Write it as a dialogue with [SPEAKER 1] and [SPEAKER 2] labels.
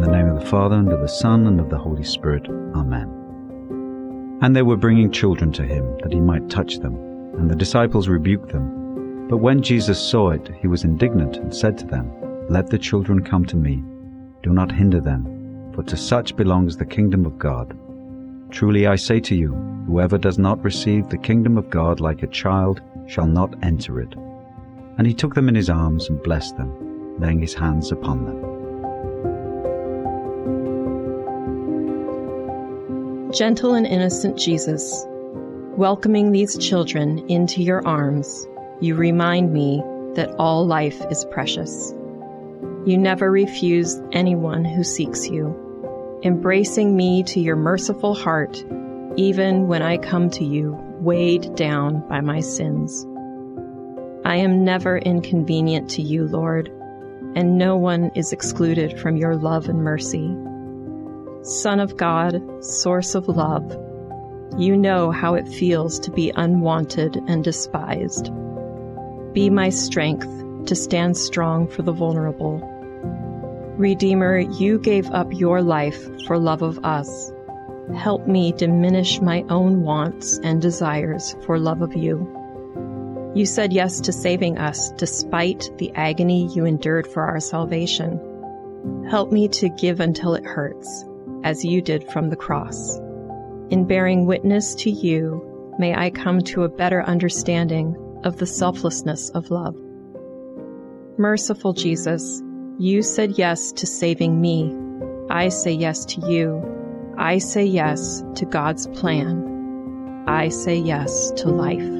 [SPEAKER 1] the name of the Father, and of the Son, and of the Holy Spirit. Amen. And they were bringing children to him, that he might touch them. And the disciples rebuked them. But when Jesus saw it, he was indignant, and said to them, Let the children come to me. Do not hinder them, for to such belongs the kingdom of God. Truly I say to you, whoever does not receive the kingdom of God like a child shall not enter it. And he took them in his arms and blessed them, laying his hands upon them.
[SPEAKER 2] Gentle and innocent Jesus, welcoming these children into your arms, you remind me that all life is precious. You never refuse anyone who seeks you, embracing me to your merciful heart, even when I come to you weighed down by my sins. I am never inconvenient to you, Lord, and no one is excluded from your love and mercy. Son of God, source of love, you know how it feels to be unwanted and despised. Be my strength to stand strong for the vulnerable. Redeemer, you gave up your life for love of us. Help me diminish my own wants and desires for love of you. You said yes to saving us despite the agony you endured for our salvation. Help me to give until it hurts as you did from the cross. In bearing witness to you, may I come to a better understanding of the selflessness of love. Merciful Jesus, you said yes to saving me. I say yes to you. I say yes to God's plan. I say yes to life.